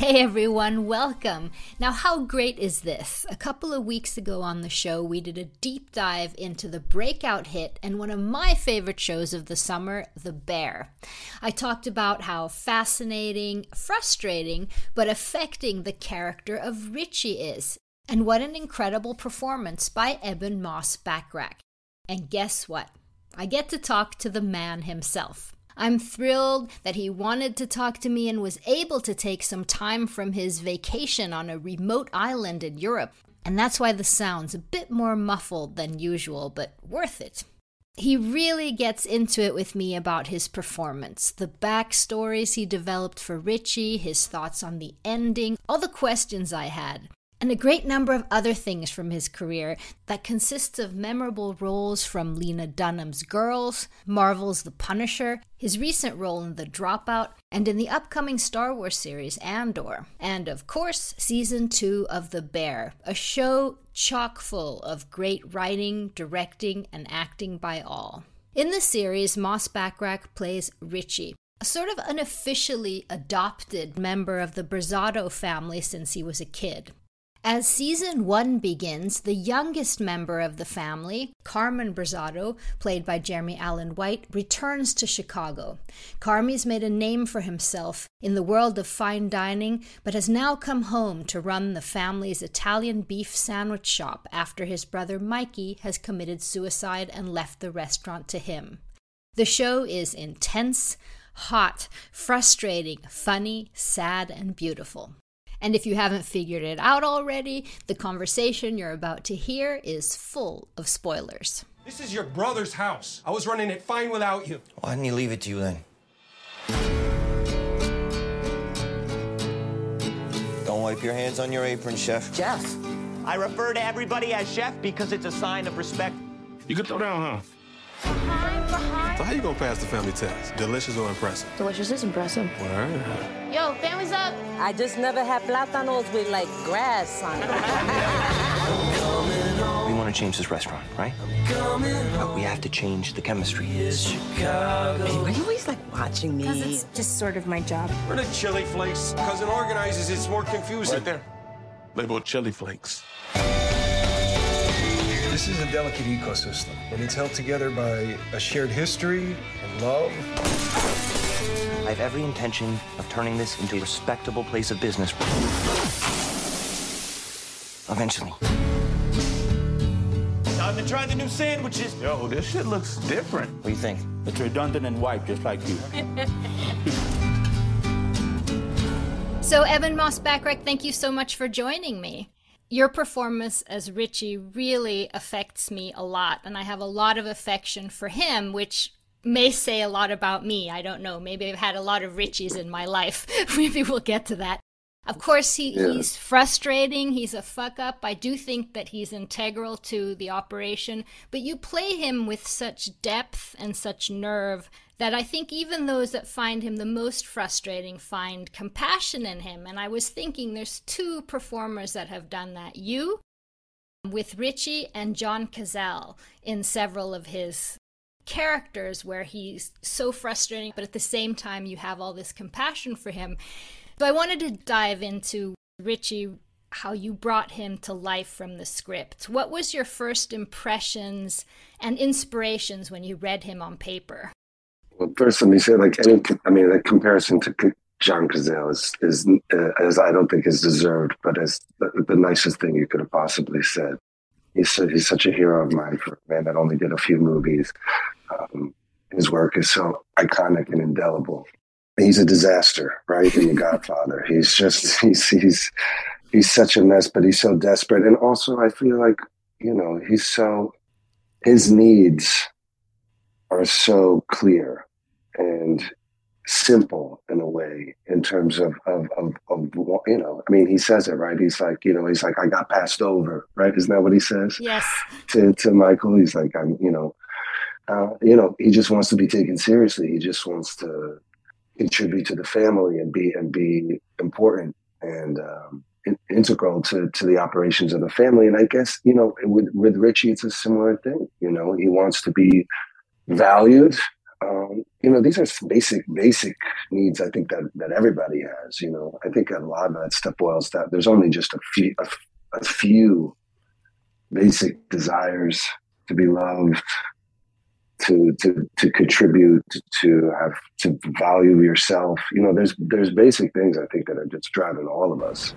Hey everyone, welcome. Now, how great is this? A couple of weeks ago on the show, we did a deep dive into the breakout hit and one of my favorite shows of the summer, The Bear. I talked about how fascinating, frustrating, but affecting the character of Richie is, and what an incredible performance by Ebon Moss-Bachrach. And guess what? I get to talk to the man himself. I'm thrilled that he wanted to talk to me and was able to take some time from his vacation on a remote island in Europe. And that's why the sound's a bit more muffled than usual, but worth it. He really gets into it with me about his performance, the backstories he developed for Richie, his thoughts on the ending, all the questions I had and a great number of other things from his career that consists of memorable roles from Lena Dunham's Girls, Marvel's The Punisher, his recent role in The Dropout, and in the upcoming Star Wars series Andor, and of course, season 2 of The Bear, a show chock full of great writing, directing, and acting by all. In the series, Moss-Bachrach plays Richie, a sort of unofficially adopted member of the Berzatto family since he was a kid. As season one begins, the youngest member of the family, Carmen Berzatto, played by Jeremy Allen White, returns to Chicago. Carmy's made a name for himself in the world of fine dining, but has now come home to run the family's Italian beef sandwich shop after his brother Mikey has committed suicide and left the restaurant to him. The show is intense, hot, frustrating, funny, sad, and beautiful. And if you haven't figured it out already, the conversation you're about to hear is full of spoilers. This is your brother's house. I was running it fine without you. Why didn't he leave it to you then? Don't wipe your hands on your apron, chef. Chef. I refer to everybody as chef because it's a sign of respect. You can throw down, huh? Behind, behind. So how you gonna pass the family test? Delicious or impressive? Delicious is impressive. Word. Yo, family's up. I just never had plátanos with like grass on it. We want to change this restaurant, right? But we have to change the chemistry. Hey, why are you always like watching me? Because it's just sort of my job. We're the chili flakes. Cousin organizes, it's more confusing. Right there. Labeled chili flakes. This is a delicate ecosystem, and it's held together by a shared history and love. I have every intention of turning this into a respectable place of business. Eventually. Time to try the new sandwiches. Yo, this shit looks different. What do you think? It's redundant and white, just like you. So, Ebon Moss-Bachrach, thank you so much for joining me. Your performance as Richie really affects me a lot, and I have a lot of affection for him, which may say a lot about me. I don't know. Maybe I've had a lot of Richies in my life. Maybe we'll get to that. Of course, he, Yeah. he's frustrating. He's a fuck up. I do think that he's integral to the operation, but you play him with such depth and such nerve that I think even those that find him the most frustrating find compassion in him. And I was thinking there's two performers that have done that. You with Richie and John Cazale in several of his characters where he's so frustrating, but at the same time, you have all this compassion for him. So I wanted to dive into Richie, how you brought him to life from the script. What was your first impressions and inspirations when you read him on paper? Well, first, let me say, like, any, I mean, the comparison to John Cazale is, is uh, as I don't think is deserved, but as the, the nicest thing you could have possibly said. He's, he's such a hero of mine for a man that only did a few movies. Um, his work is so iconic and indelible. he's a disaster, right? In The Godfather, he's just he's he's he's such a mess, but he's so desperate, and also I feel like you know he's so his needs are so clear simple in a way in terms of, of, of, of, you know, I mean, he says it, right? He's like, you know, he's like, I got passed over, right? Isn't that what he says? Yes. To, to Michael, he's like, I'm, you know, uh, you know, he just wants to be taken seriously. He just wants to contribute to the family and be, and be important and, um, in, integral to, to the operations of the family. And I guess, you know, with, with Richie, it's a similar thing. You know, he wants to be valued um, you know, these are basic, basic needs. I think that that everybody has. You know, I think a lot of that stuff boils down. There's only just a few, a, a few basic desires to be loved, to to to contribute, to have to value yourself. You know, there's there's basic things I think that are just driving all of us.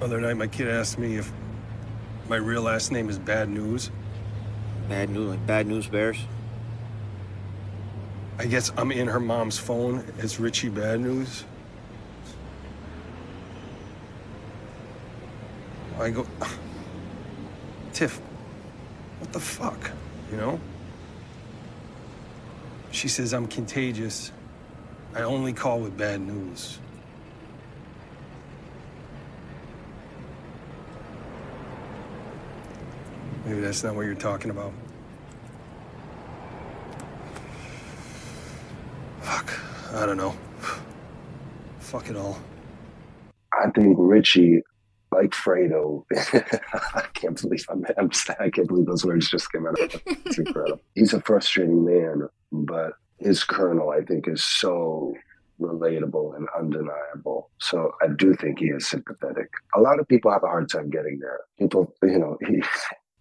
Other night, my kid asked me if my real last name is Bad News. Bad news, like bad news bears. I guess I'm in her mom's phone It's Richie Bad News. I go, Tiff, what the fuck, you know? She says I'm contagious. I only call with bad news. Maybe that's not what you're talking about. Fuck. I don't know. Fuck it all. I think Richie, like Fredo, I can't believe I'm, I'm, I can't believe those words just came out. It's incredible. He's a frustrating man, but his kernel, I think, is so relatable and undeniable. So I do think he is sympathetic. A lot of people have a hard time getting there. People, you know, he,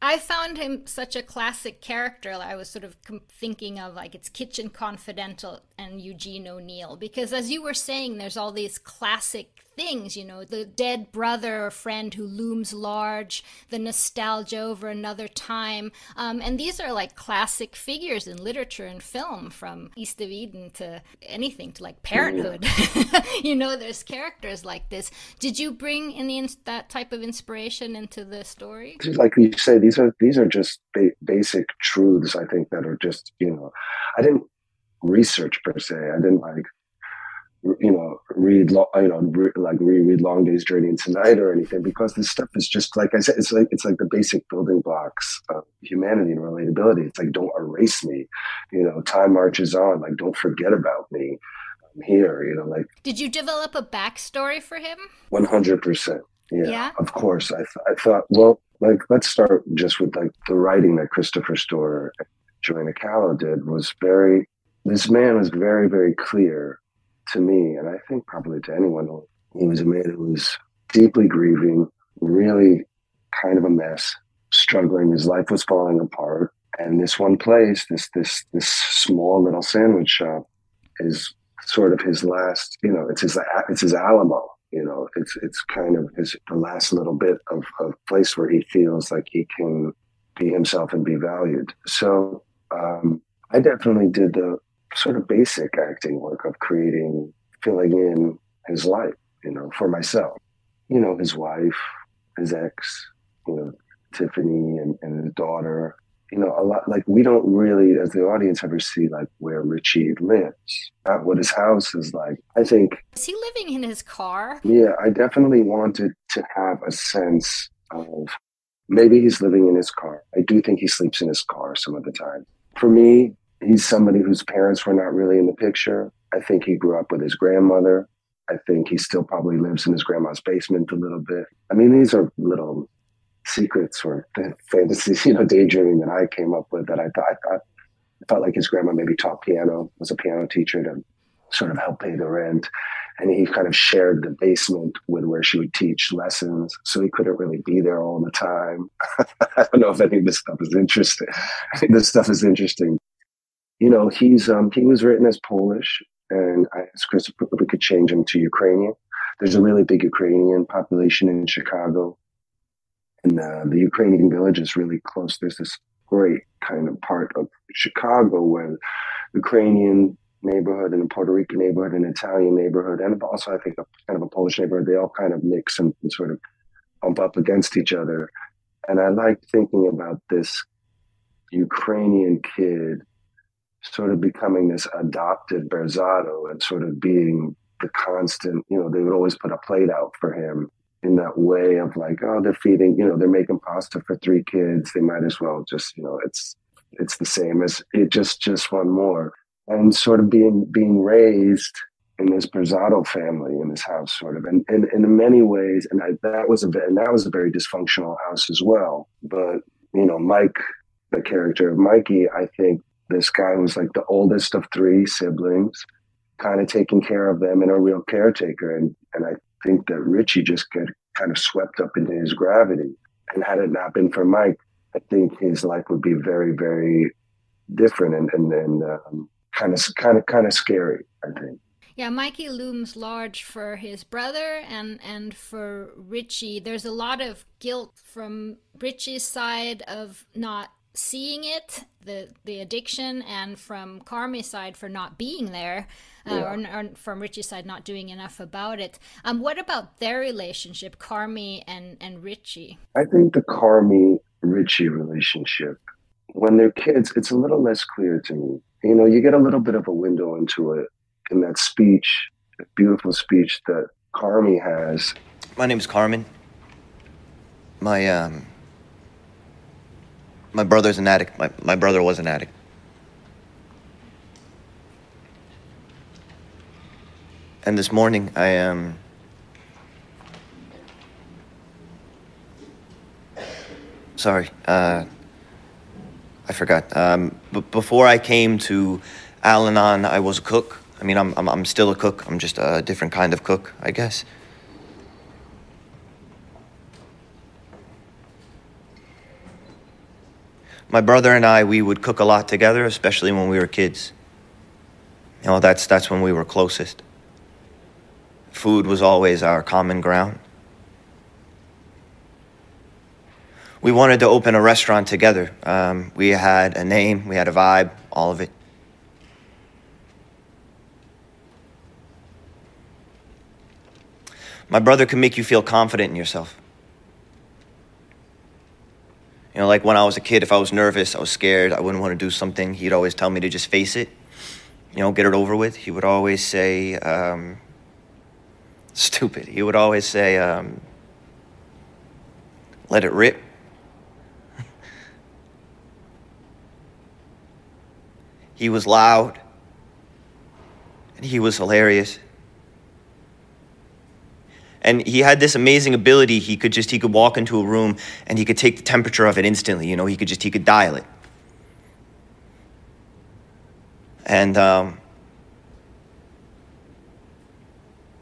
I found him such a classic character. I was sort of thinking of like it's Kitchen Confidential and Eugene O'Neill because as you were saying, there's all these classic things, you know, the dead brother or friend who looms large, the nostalgia over another time. Um, and these are like classic figures in literature and film from East of Eden to anything to like Parenthood. you know, there's characters like this. Did you bring any that type of inspiration into the story? Like you say, these are these are just ba- basic truths. I think that are just you know, I didn't research per se. I didn't like you know read you know re- like reread long day's journey into night or anything because this stuff is just like i said it's like it's like the basic building blocks of humanity and relatability. It's like don't erase me you know time marches on like don't forget about me. I'm here you know like did you develop a backstory for him? 100% yeah, yeah. of course. I, th- I thought well like let's start just with like the writing that christopher storer and joanna calo did was very this man was very very clear to me, and I think probably to anyone, he was a man who was deeply grieving, really kind of a mess, struggling. His life was falling apart. And this one place, this this this small little sandwich shop, is sort of his last. You know, it's his it's his Alamo. You know, it's it's kind of his the last little bit of, of place where he feels like he can be himself and be valued. So um, I definitely did the sort of basic acting work of creating, filling in his life, you know, for myself. You know, his wife, his ex, you know, Tiffany and, and his daughter. You know, a lot like we don't really, as the audience, ever see like where Richie lives, not what his house is like. I think. Is he living in his car? Yeah, I definitely wanted to have a sense of maybe he's living in his car. I do think he sleeps in his car some of the time. For me, he's somebody whose parents were not really in the picture. I think he grew up with his grandmother. I think he still probably lives in his grandma's basement a little bit. I mean, these are little secrets or fantasies, you know, daydreaming that I came up with that I thought, I thought, I felt like his grandma maybe taught piano, was a piano teacher to sort of help pay the rent. And he kind of shared the basement with where she would teach lessons. So he couldn't really be there all the time. I don't know if any of this stuff is interesting. This stuff is interesting you know, he's um, he was written as Polish, and I asked Chris if we could change him to Ukrainian. There's a really big Ukrainian population in Chicago, and uh, the Ukrainian village is really close. There's this great kind of part of Chicago where Ukrainian neighborhood and a Puerto Rican neighborhood, and Italian neighborhood, and also I think a kind of a Polish neighborhood. They all kind of mix and, and sort of bump up against each other. And I like thinking about this Ukrainian kid sort of becoming this adopted Berzatto and sort of being the constant, you know, they would always put a plate out for him in that way of like, oh, they're feeding, you know, they're making pasta for three kids. They might as well just, you know, it's it's the same as it just just one more. And sort of being being raised in this Berzatto family in this house, sort of, and, and, and in many ways, and I, that was a and that was a very dysfunctional house as well. But you know, Mike, the character of Mikey, I think this guy was like the oldest of three siblings, kind of taking care of them and a real caretaker. And and I think that Richie just got kind of swept up into his gravity. And had it not been for Mike, I think his life would be very, very different and and, and um, kind of kind of kind of scary. I think. Yeah, Mikey looms large for his brother and and for Richie. There's a lot of guilt from Richie's side of not seeing it, the the addiction, and from Carmy's side for not being there, uh, yeah. or, or, from Richie's side not doing enough about it. Um, what about their relationship, Carmy and and Richie? I think the Carmy Richie relationship, when they're kids, it's a little less clear to me. You know, you get a little bit of a window into it in that speech, that beautiful speech that Carmy has. My name is Carmen. My um my brother's an addict. My, my brother was an addict. And this morning, I um. Sorry, uh, I forgot. Um, but before I came to Al Anon, I was a cook. I mean, I'm, I'm, I'm still a cook. I'm just a different kind of cook, I guess. My brother and I, we would cook a lot together, especially when we were kids. You know, that's, that's when we were closest. Food was always our common ground. We wanted to open a restaurant together. Um, we had a name, we had a vibe, all of it. My brother can make you feel confident in yourself. You know, like when I was a kid, if I was nervous, I was scared, I wouldn't want to do something, he'd always tell me to just face it, you know, get it over with. He would always say, um, stupid. He would always say, um, let it rip. he was loud, and he was hilarious and he had this amazing ability. He could just he could walk into a room and he could take the temperature of it instantly. You know he could just he could dial it. And um,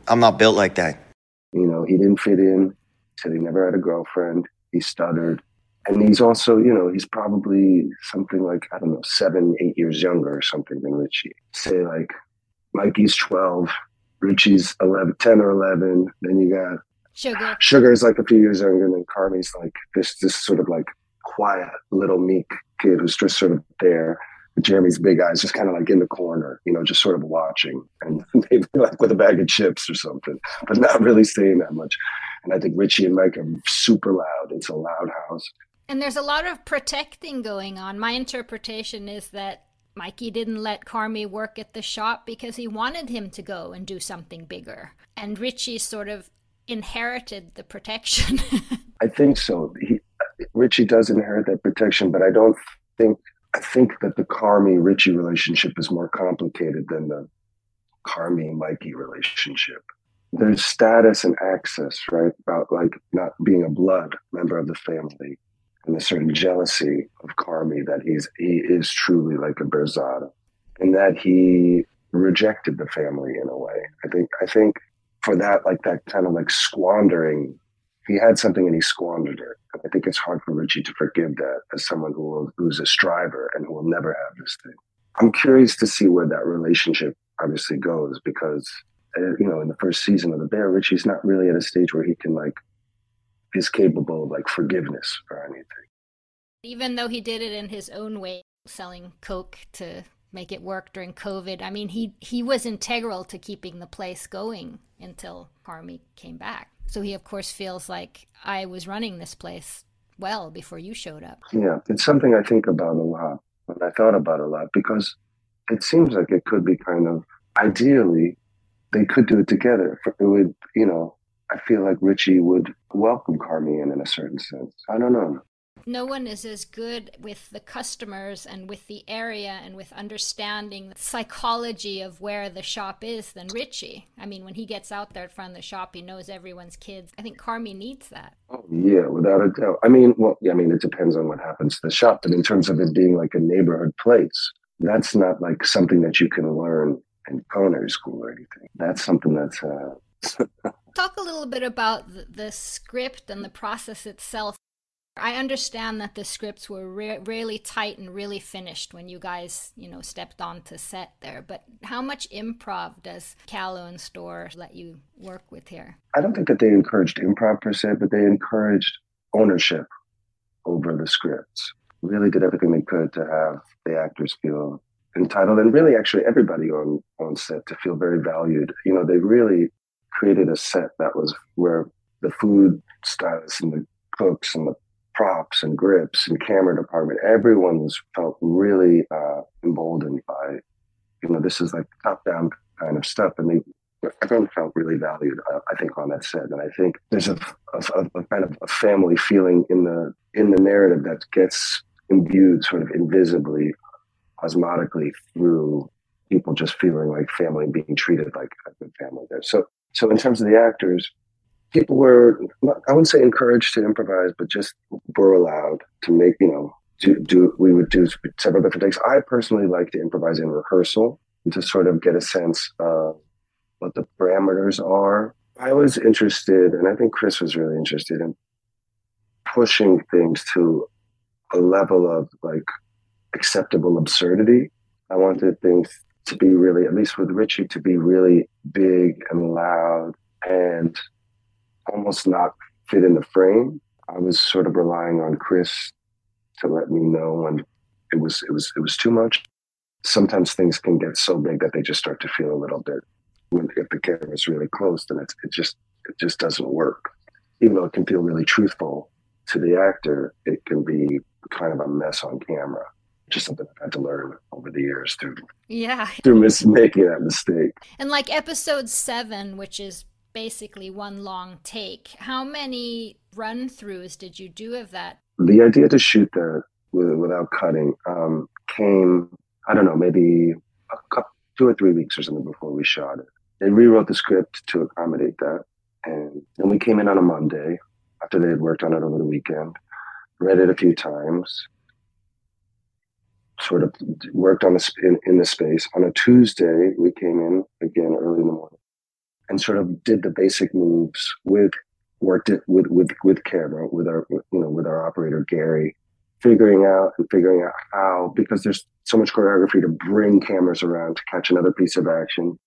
i'm not built like that. You know he didn't fit in said he never had a girlfriend he stuttered. And he's also you know he's probably something like i don't know seven eight years younger or something than richie. Say like mikey's 12 Richie's 11, 10 or 11. Then you got Sugar. Sugar is like a few years younger, and then Carmy's like this, this sort of like quiet little meek kid who's just sort of there. Jeremy's big eyes just kind of like in the corner, you know, just sort of watching and maybe like with a bag of chips or something, but not really saying that much. And I think Richie and Mike are super loud. It's a loud house. And there's a lot of protecting going on. My interpretation is that Mikey didn't let Carmy work at the shop because he wanted him to go and do something bigger. And Richie sort of inherited the protection. I think so. He, Richie does inherit that protection, but I don't think I think that the Carmy Richie relationship is more complicated than the Carmy Mikey relationship. There's status and access, right? About like not being a blood member of the family and a certain jealousy of Carmy that he's he is truly like a Berzatto, and that he rejected the family in a way. I think I think for that like that kind of like squandering, he had something and he squandered it. And I think it's hard for Richie to forgive that as someone who will, who's a striver and who will never have this thing. I'm curious to see where that relationship obviously goes because uh, you know in the first season of the Bear, Richie's not really at a stage where he can like is capable of like forgiveness or anything. Even though he did it in his own way, selling coke to make it work during COVID. I mean, he he was integral to keeping the place going until Carmy came back. So he of course feels like I was running this place well before you showed up. Yeah, it's something I think about a lot. And I thought about a lot because it seems like it could be kind of ideally they could do it together. It would, you know, I feel like Richie would welcome Carmy in in a certain sense. I don't know no one is as good with the customers and with the area and with understanding the psychology of where the shop is than Richie. I mean, when he gets out there in front of the shop, he knows everyone's kids. I think Carmy needs that. Oh, yeah, without a doubt. I mean, well, yeah, I mean, it depends on what happens to the shop, but in terms of it being like a neighborhood place, that's not like something that you can learn in culinary school or anything. That's something that's. Uh... Talk a little bit about the, the script and the process itself. I understand that the scripts were re- really tight and really finished when you guys, you know, stepped onto set there. But how much improv does Calo and Storer let you work with here? I don't think that they encouraged improv per se, but they encouraged ownership over the scripts. Really did everything they could to have the actors feel entitled, and really, actually, everybody on on set to feel very valued. You know, they really created a set that was where the food stylists and the cooks and the props and grips and camera department, everyone was felt really uh, emboldened by, you know, this is like top down kind of stuff. And they, everyone felt really valued, uh, I think, on that set. And I think there's a, a, a, kind of a family feeling in the in the narrative that gets imbued sort of invisibly, osmotically through people just feeling like family and being treated like a good family there. So, so in terms of the actors, people were I wouldn't say encouraged to improvise, but just were allowed to make you know do do we would do several different takes. I personally like to improvise in rehearsal to sort of get a sense of what the parameters are. I was interested, and I think Chris was really interested in pushing things to a level of like acceptable absurdity. I wanted things to be really, at least with Richie, to be really big and loud and almost not fit in the frame. I was sort of relying on Chris to let me know when it was it was it was too much. Sometimes things can get so big that they just start to feel a little bit. When if the camera is really close, then it's, it just it just doesn't work. Even though it can feel really truthful to the actor, it can be kind of a mess on camera. Just something I've had to learn over the years through yeah through mis- making that mistake. And like episode seven, which is basically one long take. How many run throughs did you do of that? The idea to shoot that without cutting um, came, I don't know, maybe a couple, two or three weeks or something before we shot it. They rewrote the script to accommodate that. And then we came in on a Monday after they had worked on it over the weekend, read it a few times, sort of worked on the in, in the space. On a Tuesday, we came in again early in the morning and sort of did the basic moves with worked it with with with camera with our you know with our operator Gary, figuring out and figuring out how because there's so much choreography to bring cameras around to catch another piece of action,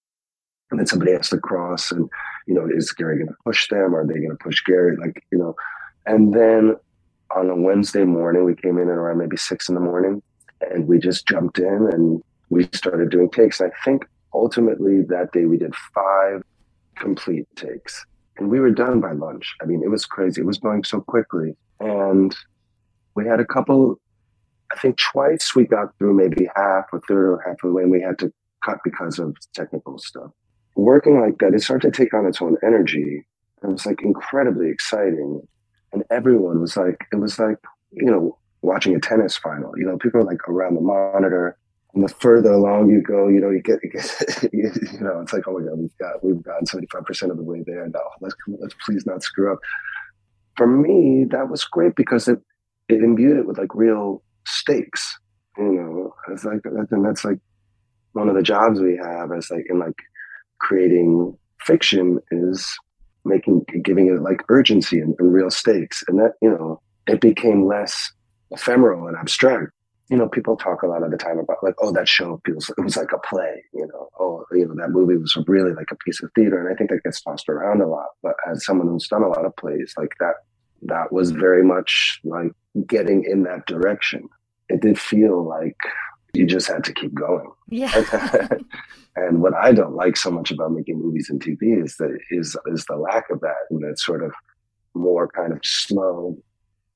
and then somebody has to cross and you know is Gary going to push them? Are they going to push Gary? Like you know, and then on a Wednesday morning we came in at around maybe six in the morning, and we just jumped in and we started doing takes. I think ultimately that day we did five complete takes. And we were done by lunch. I mean, it was crazy. It was going so quickly. And we had a couple, I think twice we got through maybe half or third or half of the way and we had to cut because of technical stuff. Working like that, it started to take on its own energy. It was like incredibly exciting. And everyone was like, it was like, you know, watching a tennis final. You know, people are like around the monitor and the further along you go, you know, you get, you, get, you know, it's like, oh my God, we've got, we've gotten 75% of the way there. Now let's, let's please not screw up. For me, that was great because it, it imbued it with like real stakes, you know, it's like, and that's like one of the jobs we have as like in like creating fiction is making, giving it like urgency and, and real stakes. And that, you know, it became less ephemeral and abstract you know, people talk a lot of the time about like, oh, that show feels it was like a play, you know, oh, you know, that movie was really like a piece of theater, and I think that gets tossed around a lot. But as someone who's done a lot of plays, like that, that was very much like getting in that direction. It did feel like you just had to keep going. Yeah. and what I don't like so much about making movies and TV is that is is the lack of that and that sort of more kind of slow,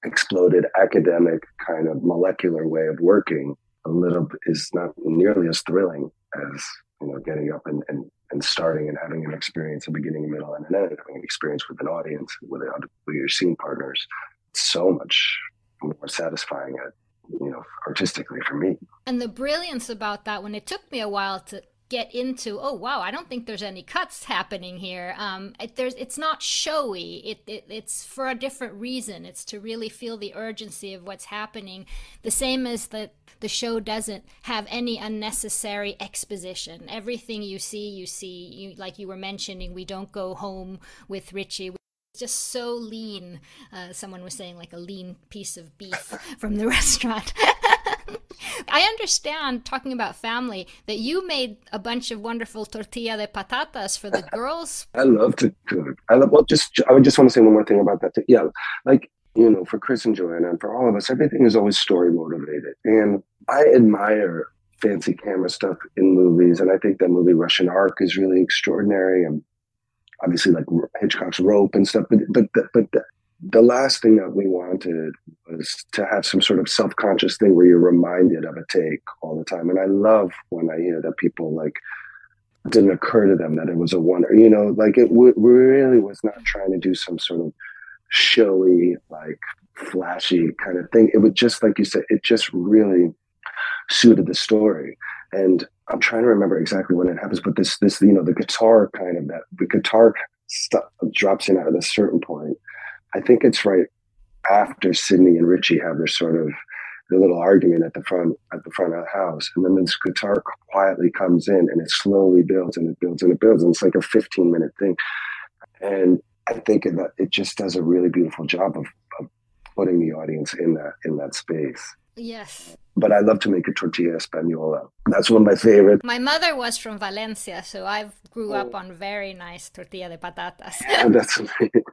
exploded academic kind of molecular way of working. A little is not nearly as thrilling as you know getting up and, and, and starting and having an experience, a beginning, a middle, and an end, having an experience with an audience, with, your scene partners. So much more satisfying at you know artistically for me and the brilliance about that when it took me a while to get into oh wow i don't think there's any cuts happening here. Um it, there's it's not showy. It, it it's for a different reason. It's to really feel the urgency of what's happening. The same as that the show doesn't have any unnecessary exposition. Everything you see you see. You like you were mentioning we don't go home with richie. Just so lean. Uh, someone was saying like a lean piece of beef from the restaurant. I understand talking about family that you made a bunch of wonderful tortilla de patatas for the girls. I love to cook. I love well just I would just want to say one more thing about that. Too. Yeah, like you know, for Chris and Joanna and for all of us, everything is always story motivated. And I admire fancy camera stuff in movies. And I think that movie Russian Ark is really extraordinary. And obviously like Hitchcock's Rope and stuff. But but but the, the last thing that we wanted was to have some sort of self conscious thing where you're reminded of a take all the time. And I love when I hear that people like didn't occur to them that it was a oner. You know, like it w- really was not trying to do some sort of showy, like flashy kind of thing. It was just like you said. It just really suited the story. And I'm trying to remember exactly when it happens, but this this you know the guitar kind of that the guitar stuff drops in at a certain point. I think it's right after Sydney and Richie have their sort of their little argument at the front at the front of the house, and then this guitar quietly comes in and it slowly builds and it builds and it builds, and it's like a 15 minute thing. And I think that it just does a really beautiful job of, of putting the audience in that in that space. Yes. But I love to make a tortilla española. That's one of my favorites. My mother was from Valencia, so I grew oh. up on very nice tortilla de patatas. yeah, that's amazing.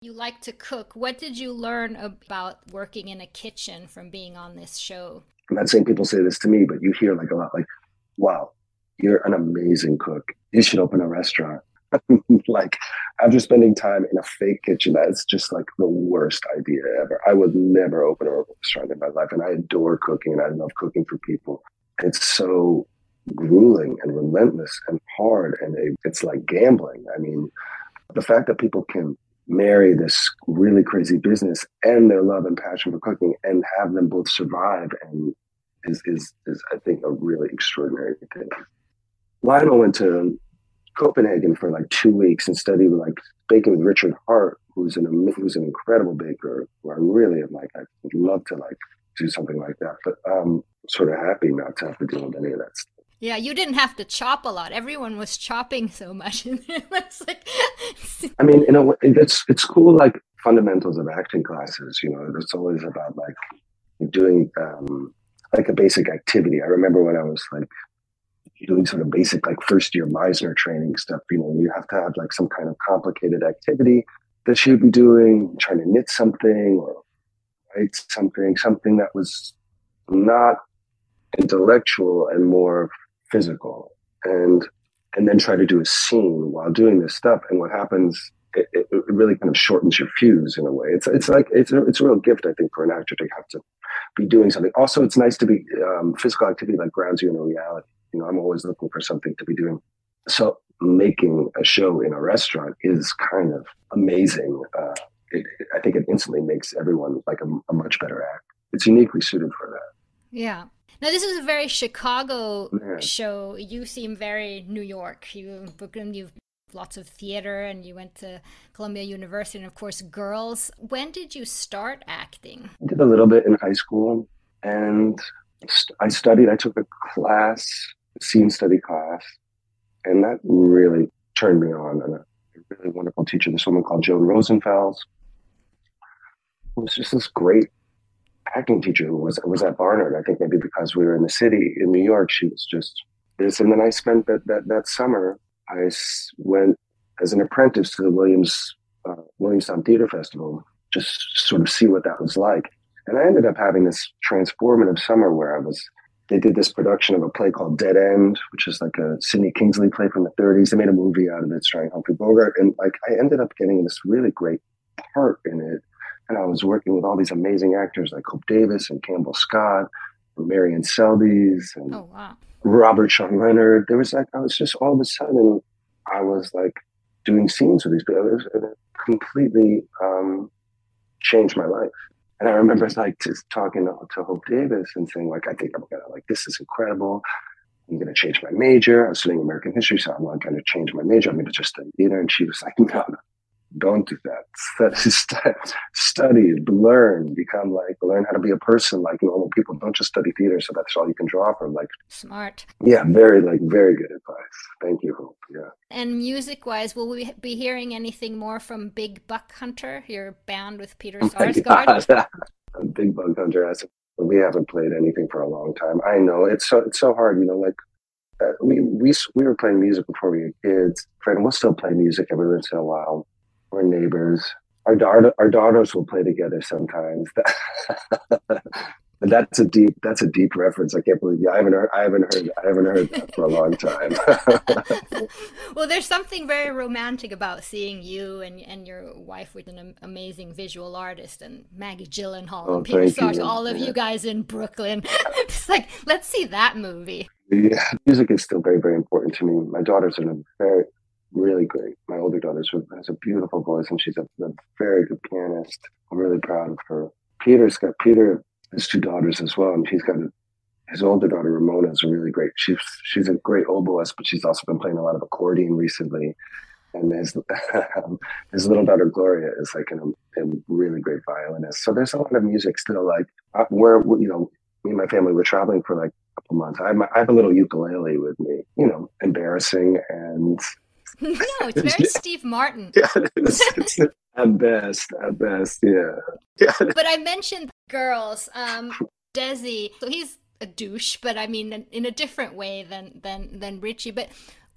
You like to cook. What did you learn about working in a kitchen from being on this show? I'm not saying people say this to me, but you hear like a lot like, wow, you're an amazing cook. You should open a restaurant. like after spending time in a fake kitchen, that's just like the worst idea ever. I would never open a restaurant in my life. And I adore cooking and I love cooking for people. It's so grueling and relentless and hard. And it's like gambling. I mean, the fact that people can marry this really crazy business and their love and passion for cooking and have them both survive and is, is, is I think, a really extraordinary thing. Lionel went to Copenhagen for like two weeks and studied like baking with Richard Hart, who's an who's an incredible baker. Who I really am like I would love to like do something like that, but I'm sort of happy not to have to deal with any of that stuff. Yeah, you didn't have to chop a lot. Everyone was chopping so much. like, I mean, you know, it's it's cool. Like fundamentals of acting classes. You know, it's always about like doing um, like a basic activity. I remember when I was like doing sort of basic like first year Meisner training stuff. You know, you have to have like some kind of complicated activity that you'd be doing, trying to knit something or write something, something that was not intellectual and more physical. And and then try to do a scene while doing this stuff. And what happens, it, it, really kind of shortens your fuse in a way. It's it's like it's a, it's a real gift, I think, for an actor to have to be doing something. Also, it's nice to be um, physical activity like grounds you in a reality you know, I'm always looking for something to be doing. So making a show in a restaurant is kind of amazing. Uh, it, I think it instantly makes everyone like a, a, much better act. It's uniquely suited for that. Yeah. Now this is a very Chicago yeah. show. You seem very New York. You Brooklyn. You've lots of theater, and you went to Columbia University, and of course, girls. When did you start acting? I did a little bit in high school, and I studied. I took a class a scene study class, and that really turned me on. And a really wonderful teacher, this woman called Joan Rosenfels, who was just this great acting teacher who was was at Barnard. I think maybe because we were in the city in New York, she was just this. And then I spent that that that summer. I went as an apprentice to the Williams uh, Williamstown Theater Festival, just sort of see what that was like. And I ended up having this transformative summer where I was they did this production of a play called Dead End, which is like a Sidney Kingsley play from the 30s. They made a movie out of it starring Humphrey Bogart. And like I ended up getting this really great part in it. And I was working with all these amazing actors like Hope Davis and Campbell Scott and Marion Seldes and oh, wow. Robert Sean Leonard. There was like, I was just all of a sudden, I was like doing scenes with these people. It, was, it completely um, changed my life. And I remember like just talking to, to Hope Davis and saying like, I think I'm gonna like this is incredible. I'm gonna change my major. I was studying American history, so I'm not gonna change my major. I'm gonna just study theater. And she was like, No, no, don't do that. Study, study, learn, become like, learn how to be a person like normal people. Don't just study theater, so that's all you can draw from. Like, smart. Yeah, very, like, very good advice. Thank you, Hope. Yeah. And music wise, will we be hearing anything more from Big Buck Hunter, your band with Peter Oh Sarsgaard? Big Buck Hunter we haven't played anything for a long time. I know it's so it's so hard, you know. Like uh, we we we were playing music before we were kids. Fred, we'll still play music every once in a while. We're neighbors. Our daughter, our daughters will play together sometimes. That's a deep that's a deep reference. I can't believe you. I haven't heard I haven't heard I haven't heard that for a long time. well, there's something very romantic about seeing you and and your wife with an amazing visual artist and Maggie Gyllenhaal Oh, and Peter thank you. Sars, all of Yeah. you guys in Brooklyn. it's like let's see that movie. yeah, music is still very very important to me. My daughter's in a very. Has a beautiful voice and she's a, a very good pianist. I'm really proud of her. Peter's got Peter has two daughters as well, and he's got his older daughter Ramona is a really great. She's she's a great oboist, but she's also been playing a lot of accordion recently. And his his little daughter Gloria is like an, a really great violinist. So there's a lot of music still. Like uh, where you know me and my family were traveling for like a couple months. I have, my, I have a little ukulele with me. You know, embarrassing and no, it's very Steve Martin. yeah, it's, it's at best, at best, yeah. yeah. But I mentioned girls. Um, Desi, so he's a douche, but I mean in, in a different way than than than Richie. But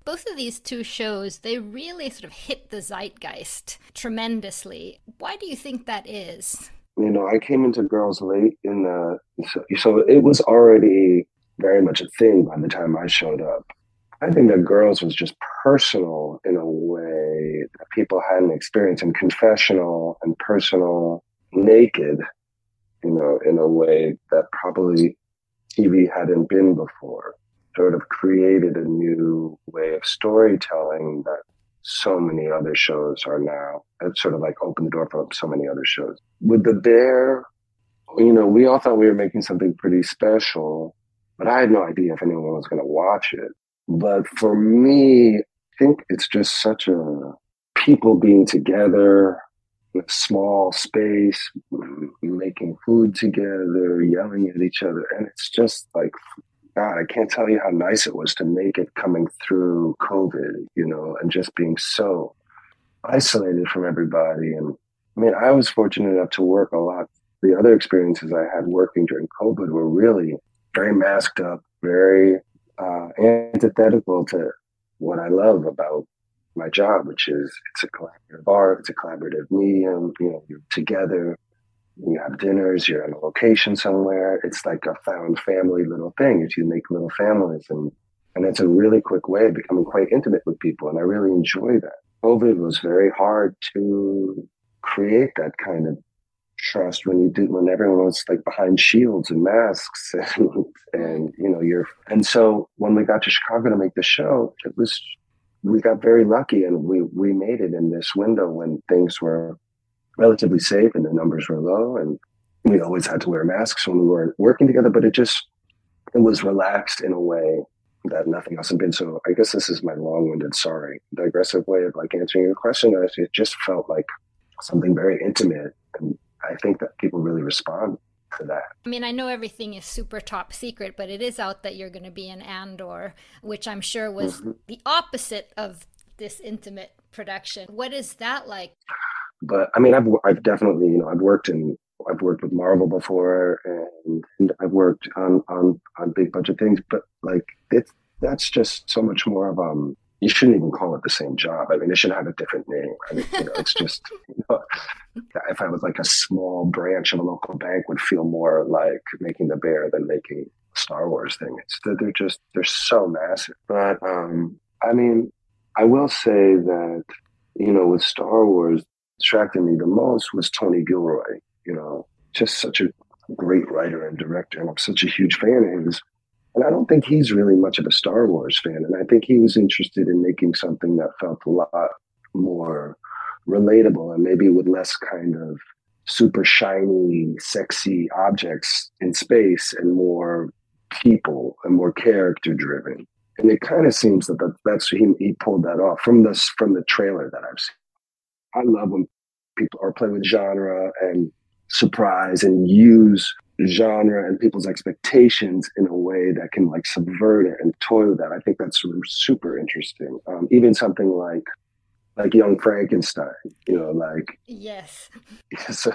both of these two shows, they really sort of hit the zeitgeist tremendously. Why do you think that is? You know, I came into girls late in the so, so it was already very much a thing by the time I showed up. I think that girls was just personal in a way that people hadn't experienced and confessional and personal, naked, you know, in a way that probably TV hadn't been before. Sort of created a new way of storytelling that so many other shows are now. It sort of like opened the door for so many other shows. With The Bear, you know, we all thought we were making something pretty special, but I had no idea if anyone was going to watch it. But for me, I think it's just such a people being together in a small space, making food together, yelling at each other. And it's just like, God, I can't tell you how nice it was to make it coming through COVID, you know, and just being so isolated from everybody. And I mean, I was fortunate enough to work a lot. The other experiences I had working during COVID were really very masked up, very uh, antithetical to what I love about my job, which is it's a collaborative art, it's a collaborative medium. You know, you're together, you have dinners, you're on a location somewhere. It's like a found family little thing. If you make little families, and and it's a really quick way of becoming quite intimate with people, and I really enjoy that. COVID was very hard to create that kind of trust when you did when everyone was like behind shields and masks and and you know you're and so when we got to chicago to make the show it was we got very lucky and we we made it in this window when things were relatively safe and the numbers were low and we always had to wear masks when we weren't working together but it just it was relaxed in a way that nothing else had been. So i guess this is my long-winded sorry digressive way of like answering your question it just felt like something very intimate and I think that people really respond to that. I mean, I know everything is super top secret, but it is out that you're going to be in Andor, which I'm sure was Mm-hmm. the opposite of this intimate production. What is that like? But I mean, I've I've definitely you know I've worked in I've worked with Marvel before, and, and I've worked on on on big budget things. But like it's that's just so much more of um. You shouldn't even call it the same job. I mean, it should have a different name. I mean, you know, it's just you know, if I was like a small branch of a local bank, would feel more like making the bear than making Star Wars thing. It's that they're just they're so massive. But um, I mean, I will say that you know with Star Wars, attracted me the most was Tony Gilroy. You know, just such a great writer and director, and I'm such a huge fan of his. And I don't think he's really much of a Star Wars fan. And I think he was interested in making something that felt a lot more relatable and maybe with less kind of super shiny, sexy objects in space and more people and more character driven. And it kind of seems that that's he, he pulled that off from this from the trailer that I've seen. I love when people are playing with genre and surprise and use genre and people's expectations in a way that can like subvert it and toy with that. I think that's super interesting. Um, even something like like Young Frankenstein, you know, like yes,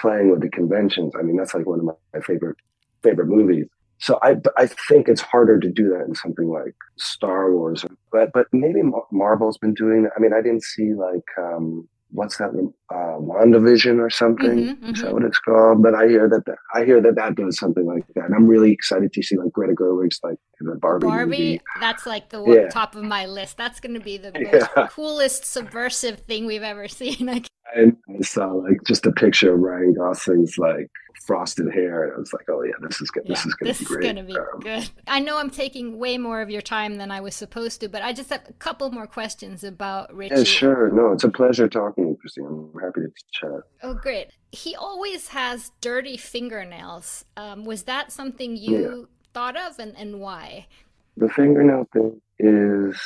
playing with the conventions. I mean, that's like one of my favorite favorite movies. So I I think it's harder to do that in something like Star Wars, but but maybe Marvel's been doing that. I mean, I didn't see like um, what's that uh, WandaVision or something? Mm-hmm, mm-hmm. Is that mm-hmm. what it's called? But I hear that the, I hear that that does something like that, and I'm really excited to see like Greta Gerwig's like the Barbie. Barbie, movie. that's like the yeah. top of my list. That's going to be the most yeah. coolest subversive thing we've ever seen. I and I saw like just a picture of Ryan Gosling's like frosted hair, and I was like, "Oh yeah, this is good. Yeah, this is going to be great." This is going to be um, good. I know I'm taking way more of your time than I was supposed to, but I just have a couple more questions about Richie. Yeah, sure. No, it's a pleasure talking to you, Christine. I'm happy to chat. Oh, great. He always has dirty fingernails. Um, was that something you yeah. thought of, and and why? The fingernail thing is,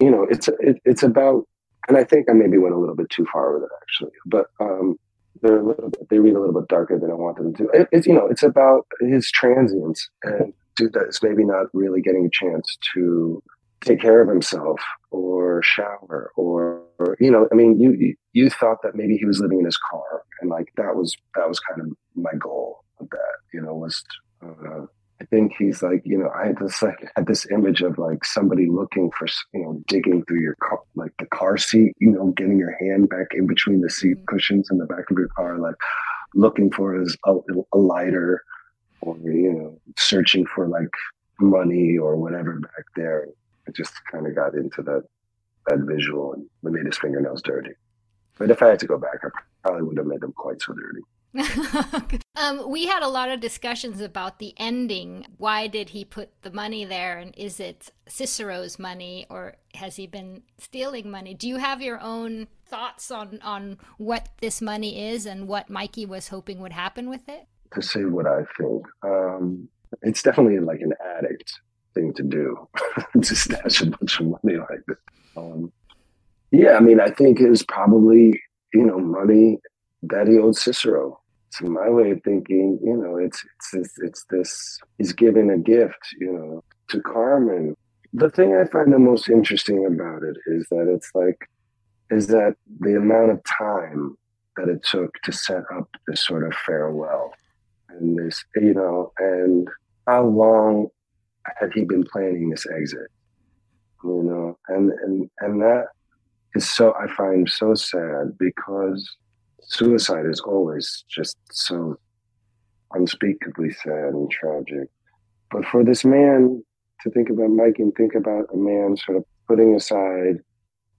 you know, it's it, it's about and I think I maybe went a little bit too far with it actually. But um, they're a little bit, they read a little bit darker than I want them to. It, it's you know it's about his transience and dude that's maybe not really getting a chance to take care of himself or shower or, or you know I mean you you thought that maybe he was living in his car and like that was that was kind of my goal of that you know was uh, I think he's like, you know, I had this like had this image of like somebody looking for, you know, digging through your car, like the car seat, you know, getting your hand back in between the seat mm-hmm. cushions in the back of your car, like looking for his a, a lighter, or you know, searching for like money or whatever back there. I just kind of got into that that visual and made his fingernails dirty. But if I had to go back, I probably would have made them quite so dirty. um, we had a lot of discussions about the ending. Why did he put the money there? And is it Cicero's money or has he been stealing money? Do you have your own thoughts on, on what this money is and what Mikey was hoping would happen with it? To say what I think, um, it's definitely like an addict thing to do to stash a bunch of money like this. Um, yeah, I mean, I think it was probably, you know, money that old Cicero. To my way of thinking, you know, it's it's this, it's this. He's giving a gift, you know, to Carmen. The thing I find the most interesting about it is that it's like, is that the amount of time that it took to set up this sort of farewell, and this, you know, and how long had he been planning this exit, you know, and and and that is so I find so sad because suicide is always just so unspeakably sad and tragic. But for this man to think about Mike and think about a man sort of putting aside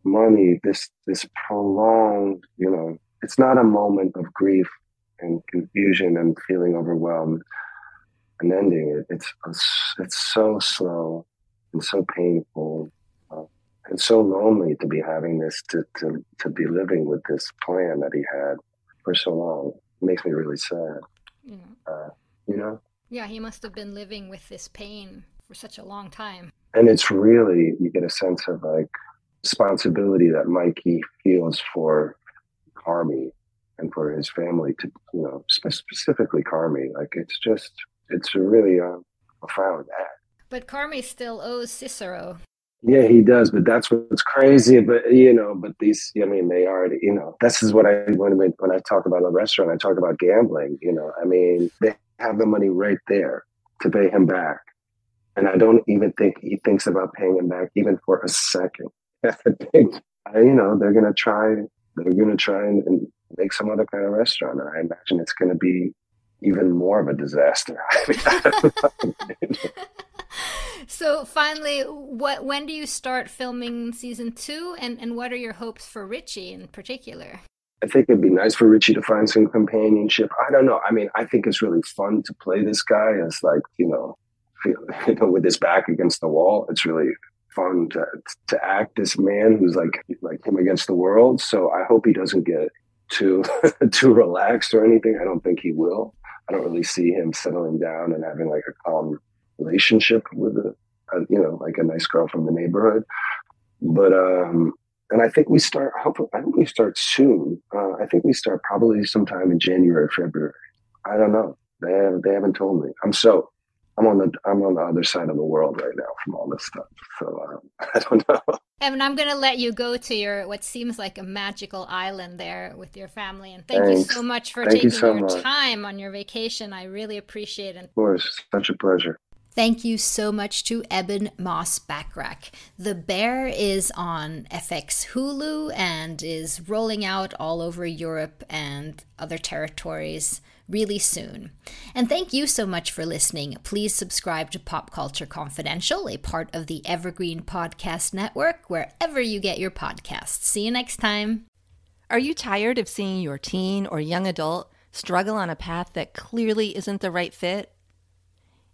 money, this this prolonged, you know, it's not a moment of grief and confusion and feeling overwhelmed and ending it. It's it's so slow and so painful it's so lonely to be having this to, to to be living with this plan that he had for so long. It makes me really sad. Yeah. Uh, you know? Yeah, he must have been living with this pain for such a long time. And it's really you get a sense of like responsibility that Mikey feels for Carmy and for his family to you know specifically Carmy. Like it's just it's a really uh, profound act. But Carmy still owes Cicero yeah, he does, but that's what's crazy. But you know, but these, I mean, they already, you know, this is what I when when I talk about a restaurant, I talk about gambling. You know, I mean, they have the money right there to pay him back, and I don't even think he thinks about paying him back even for a second. I think, you know, they're gonna try, they're gonna try and, and make some other kind of restaurant. And I imagine it's gonna be even more of a disaster. so finally, what when do you start filming season two, and and what are your hopes for Richie in particular? I think it'd be nice for Richie to find some companionship. I don't know. I mean, I think it's really fun to play this guy as like you know, you know, with his back against the wall. It's really fun to to act this man who's like like him against the world. So I hope he doesn't get too too relaxed or anything. I don't think he will. I don't really see him settling down and having like a calm relationship with a, a you know like a nice girl from the neighborhood. But um, and I think we start. Hopefully, I think we start soon. Uh, I think we start probably sometime in January, or February. I don't know. They have, they haven't told me. I'm so I'm on the I'm on the other side of the world right now from all this stuff. So um, I don't know. Evan, I'm going to let you go to your what seems like a magical island there with your family, and thank Thanks. you so much for thank taking you so your much. time on your vacation. I really appreciate it. Of course, such a pleasure. Thank you so much to Ebon Moss-Bachrach. The Bear is on FX Hulu and is rolling out all over Europe and other territories really soon. And thank you so much for listening. Please subscribe to Pop Culture Confidential, a part of the Evergreen Podcast Network, wherever you get your podcasts. See you next time. Are you tired of seeing your teen or young adult struggle on a path that clearly isn't the right fit?